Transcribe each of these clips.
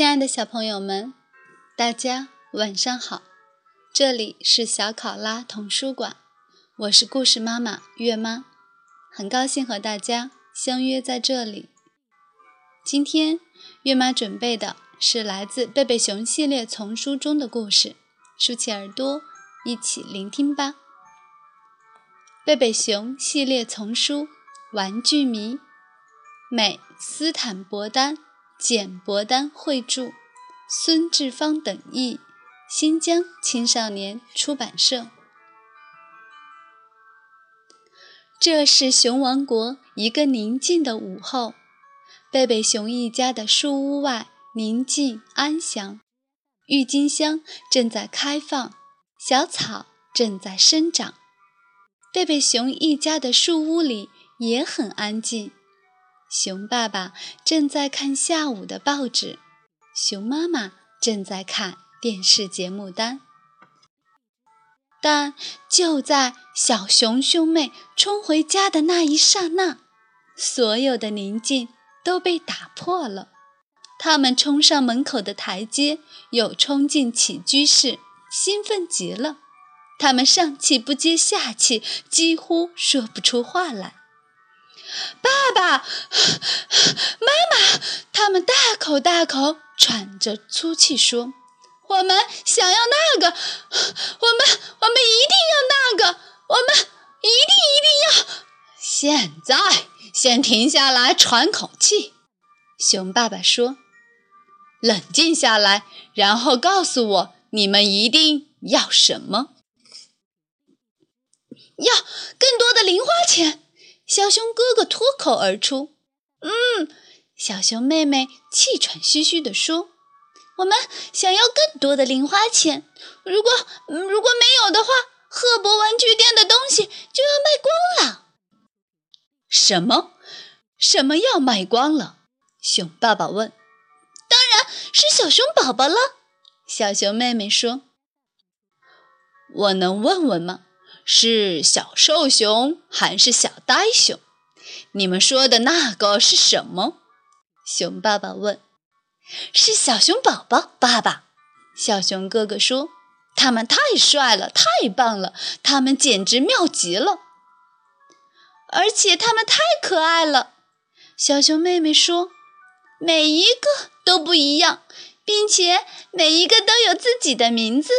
亲爱的小朋友们，大家晚上好！这里是小考拉童书馆，我是故事妈妈月妈，很高兴和大家相约在这里。今天月妈准备的是来自贝贝熊系列丛书中的故事，竖起耳朵一起聆听吧。贝贝熊系列丛书《玩具迷》，美斯坦伯丹。简伯丹绘著，孙志芳等译，新疆青少年出版社。这是熊王国一个宁静的午后，贝贝熊一家的树屋外宁静安详，郁金香正在开放，小草正在生长。贝贝熊一家的树屋里也很安静。熊爸爸正在看下午的报纸，熊妈妈正在看电视节目单。但就在小熊兄妹冲回家的那一刹那，所有的宁静都被打破了。他们冲上门口的台阶，又冲进起居室，兴奋极了。他们上气不接下气，几乎说不出话来。爸爸妈妈，他们大口大口喘着粗气说：“我们想要那个，我们我们一定要那个，我们一定一定要！现在先停下来喘口气。”熊爸爸说：“冷静下来，然后告诉我你们一定要什么？要更多的零花钱。”小熊哥哥脱口而出：“嗯。”小熊妹妹气喘吁吁地说：“我们想要更多的零花钱。如果如果没有的话，赫伯玩具店的东西就要卖光了。”“什么？什么要卖光了？”熊爸爸问。“当然是小熊宝宝了。”小熊妹妹说。“我能问问吗？”是小瘦熊还是小呆熊？你们说的那个是什么？熊爸爸问。是小熊宝宝，爸爸。小熊哥哥说：“他们太帅了，太棒了，他们简直妙极了，而且他们太可爱了。”小熊妹妹说：“每一个都不一样，并且每一个都有自己的名字。”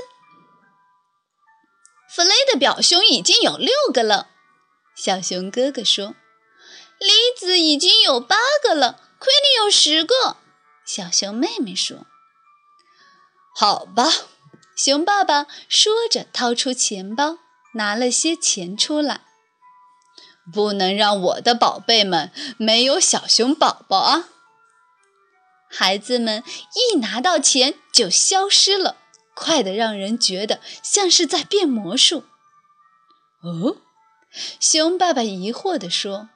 弗雷的表兄已经有六个了，小熊哥哥说。李子已经有八个了，奎尼有十个，小熊妹妹说。好吧，熊爸爸说着，掏出钱包，拿了些钱出来。不能让我的宝贝们没有小熊宝宝啊！孩子们一拿到钱就消失了。快得让人觉得像是在变魔术。哦，熊爸爸疑惑地说：“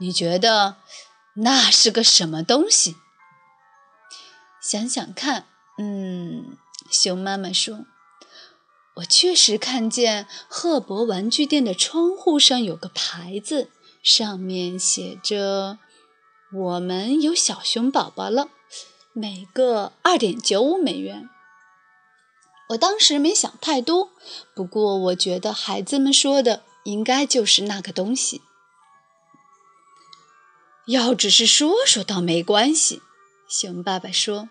你觉得那是个什么东西？”想想看，嗯，熊妈妈说：“我确实看见赫伯玩具店的窗户上有个牌子，上面写着‘我们有小熊宝宝了，每个二点九五美元’。”我当时没想太多，不过我觉得孩子们说的应该就是那个东西。要只是说说倒没关系，熊爸爸说。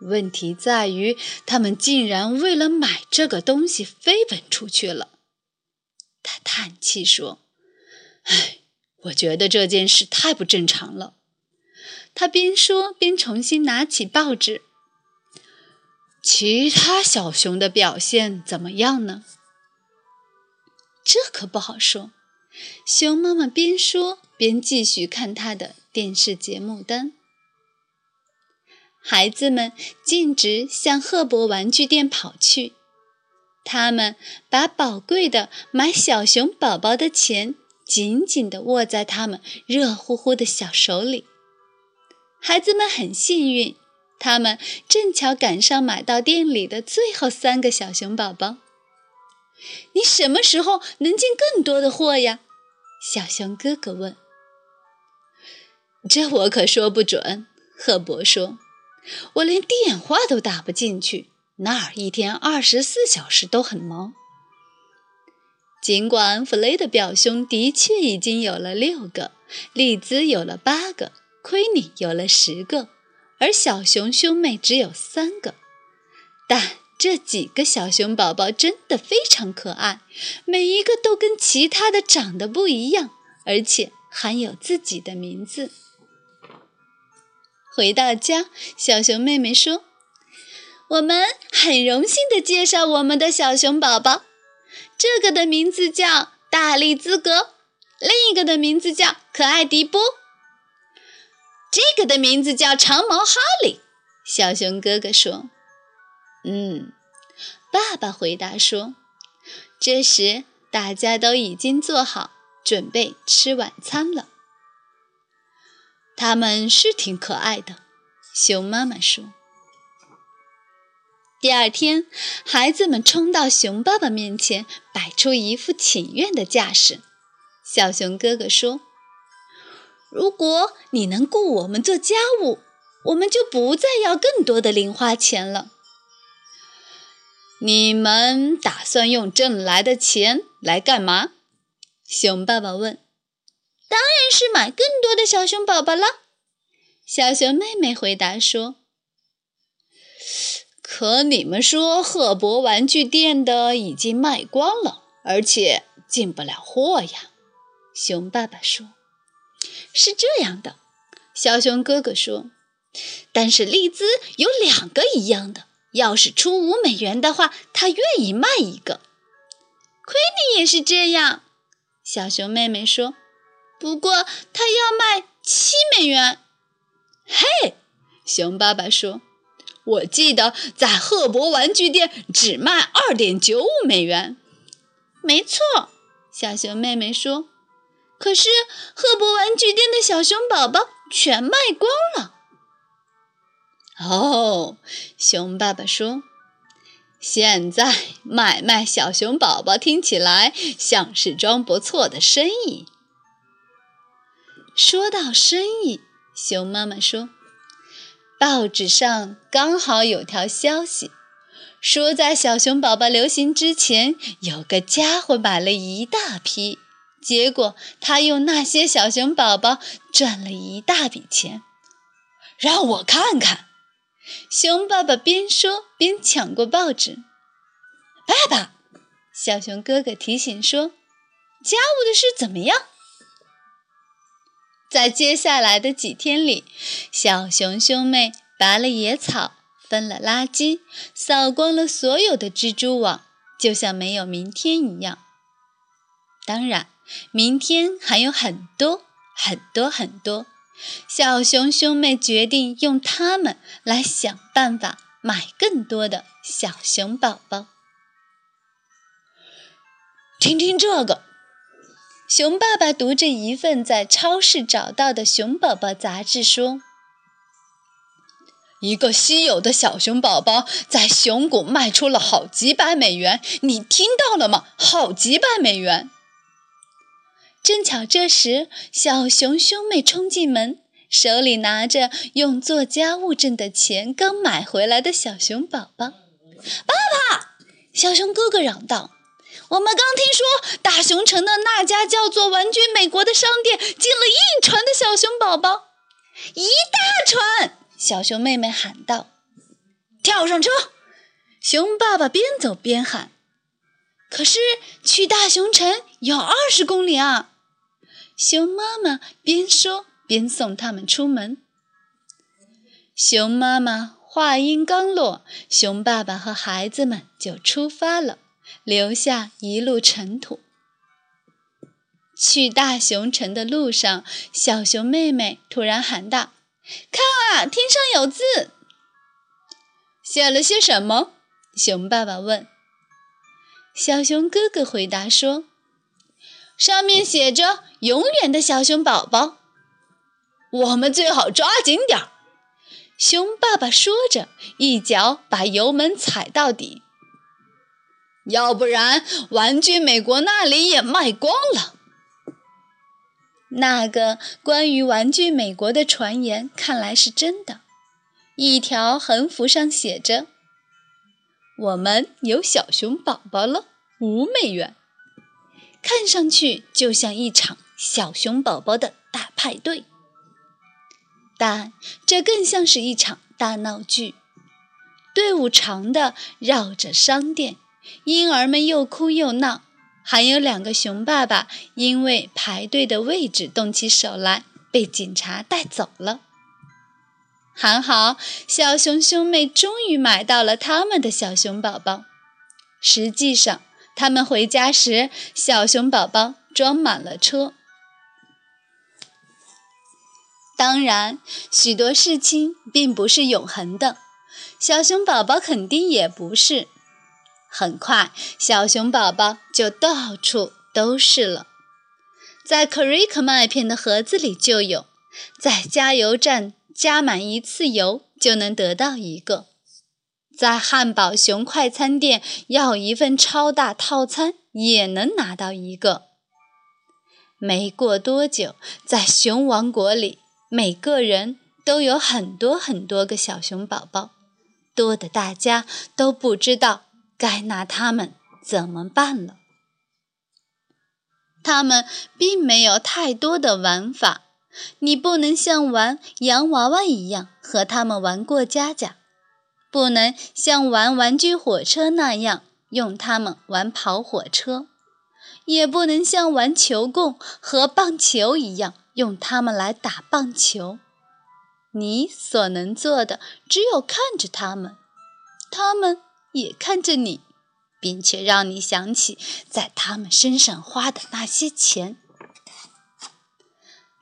问题在于他们竟然为了买这个东西飞奔出去了。他叹气说：“唉，我觉得这件事太不正常了。”他边说边重新拿起报纸。其他小熊的表现怎么样呢？这可不好说。熊妈妈边说边继续看她的电视节目单。孩子们径直向赫伯玩具店跑去，他们把宝贵的买小熊宝宝的钱紧紧地握在他们热乎乎的小手里。孩子们很幸运。他们正巧赶上买到店里的最后三个小熊宝宝。你什么时候能进更多的货呀？小熊哥哥问。这我可说不准，赫伯说。我连电话都打不进去，那儿一天二十四小时都很忙。”尽管弗雷的表兄的确已经有了六个，利兹有了八个，奎尼有了十个，而小熊兄妹只有三个，但这几个小熊宝宝真的非常可爱，每一个都跟其他的长得不一样，而且还有自己的名字。回到家，小熊妹妹说：“我们很荣幸地介绍我们的小熊宝宝。”这个的名字叫大力兹格，另一个的名字叫可爱迪波，这个的名字叫长毛哈利。小熊哥哥说：“嗯。”爸爸回答说：“这时大家都已经做好准备吃晚餐了。”他们是挺可爱的，熊妈妈说。第二天，孩子们冲到熊爸爸面前，摆出一副请愿的架势。小熊哥哥说：“如果你能雇我们做家务，我们就不再要更多的零花钱了。”你们打算用挣来的钱来干嘛？熊爸爸问。“当然是买更多的小熊宝宝了。”小熊妹妹回答说。可你们说赫伯玩具店的已经卖光了，而且进不了货呀。熊爸爸说：“是这样的。”小熊哥哥说：“但是利兹有两个一样的，要是出五美元的话，他愿意卖一个。”奎尼也是这样。小熊妹妹说：“不过他要卖七美元。”嘿，熊爸爸说。我记得在赫伯玩具店只卖二点九五美元。没错，小熊妹妹说。可是赫伯玩具店的小熊宝宝全卖光了。哦，熊爸爸说。现在买卖小熊宝宝听起来像是桩不错的生意。说到生意，熊妈妈说。报纸上刚好有条消息，说在小熊宝宝流行之前，有个家伙买了一大批，结果他用那些小熊宝宝赚了一大笔钱。让我看看，熊爸爸边说边抢过报纸。爸爸，小熊哥哥提醒说：“家务的事怎么样？”在接下来的几天里，小熊兄妹拔了野草，分了垃圾，扫光了所有的蜘蛛网，就像没有明天一样。当然，明天还有很多很多很多。小熊兄妹决定用它们来想办法买更多的小熊宝宝。听听这个。熊爸爸读着一份在超市找到的熊宝宝杂志说：“一个稀有的小熊宝宝在熊谷卖出了好几百美元，你听到了吗？好几百美元！”正巧这时，小熊兄妹冲进门，手里拿着用做家务挣的钱刚买回来的小熊宝宝。爸爸，小熊哥哥嚷道。我们刚听说，大熊城的那家叫做“玩具美国”的商店进了一船的小熊宝宝，一大船！小熊妹妹喊道：“跳上车！”熊爸爸边走边喊：“可是去大熊城有二十公里啊！”熊妈妈边说边送他们出门。熊妈妈话音刚落，熊爸爸和孩子们就出发了。留下一路尘土。去大熊城的路上，小熊妹妹突然喊道：“看啊，天上有字！”写了些什么？熊爸爸问。小熊哥哥回答说：“上面写着‘永远的小熊宝宝’，我们最好抓紧点儿。”熊爸爸说着，一脚把油门踩到底。要不然，玩具美国那里也卖光了。那个关于玩具美国的传言看来是真的，一条横幅上写着：“我们有小熊宝宝了，五美元。”看上去就像一场小熊宝宝的大派对，但这更像是一场大闹剧。队伍长的绕着商店，婴儿们又哭又闹，还有两个熊爸爸因为排队的位置动起手来，被警察带走了。还好，小熊兄妹终于买到了他们的小熊宝宝。实际上，他们回家时，小熊宝宝装满了车。当然，许多事情并不是永恒的。小熊宝宝肯定也不是。很快，小熊宝宝就到处都是了。在 Crick 麦片的盒子里就有，在加油站加满一次油就能得到一个，在汉堡熊快餐店要一份超大套餐也能拿到一个。没过多久，在熊王国里，每个人都有很多很多个小熊宝宝。多的大家都不知道该拿它们怎么办了。他们并没有太多的玩法，你不能像玩洋娃娃一样和他们玩过家家，不能像玩玩具火车那样用它们玩跑火车，也不能像玩球棍和棒球一样用它们来打棒球。你所能做的只有看着他们，他们也看着你，并且让你想起在他们身上花的那些钱。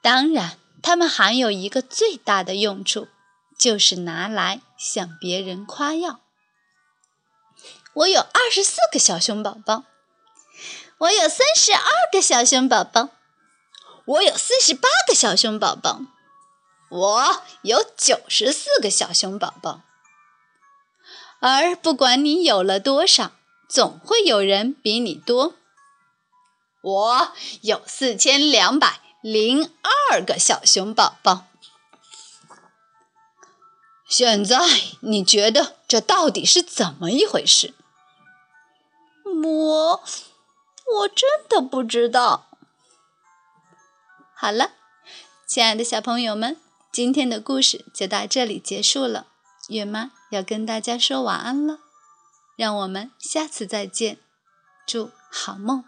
当然，他们还有一个最大的用处，就是拿来向别人夸耀。我有二十四个小熊宝宝，我有三十二个小熊宝宝，我有四十八个小熊宝宝。我有九十四个小熊宝宝，而不管你有了多少，总会有人比你多。我有四千两百零二个小熊宝宝。现在你觉得这到底是怎么一回事？我我真的不知道。好了，亲爱的小朋友们。今天的故事就到这里结束了，月妈要跟大家说晚安了，让我们下次再见，祝好梦。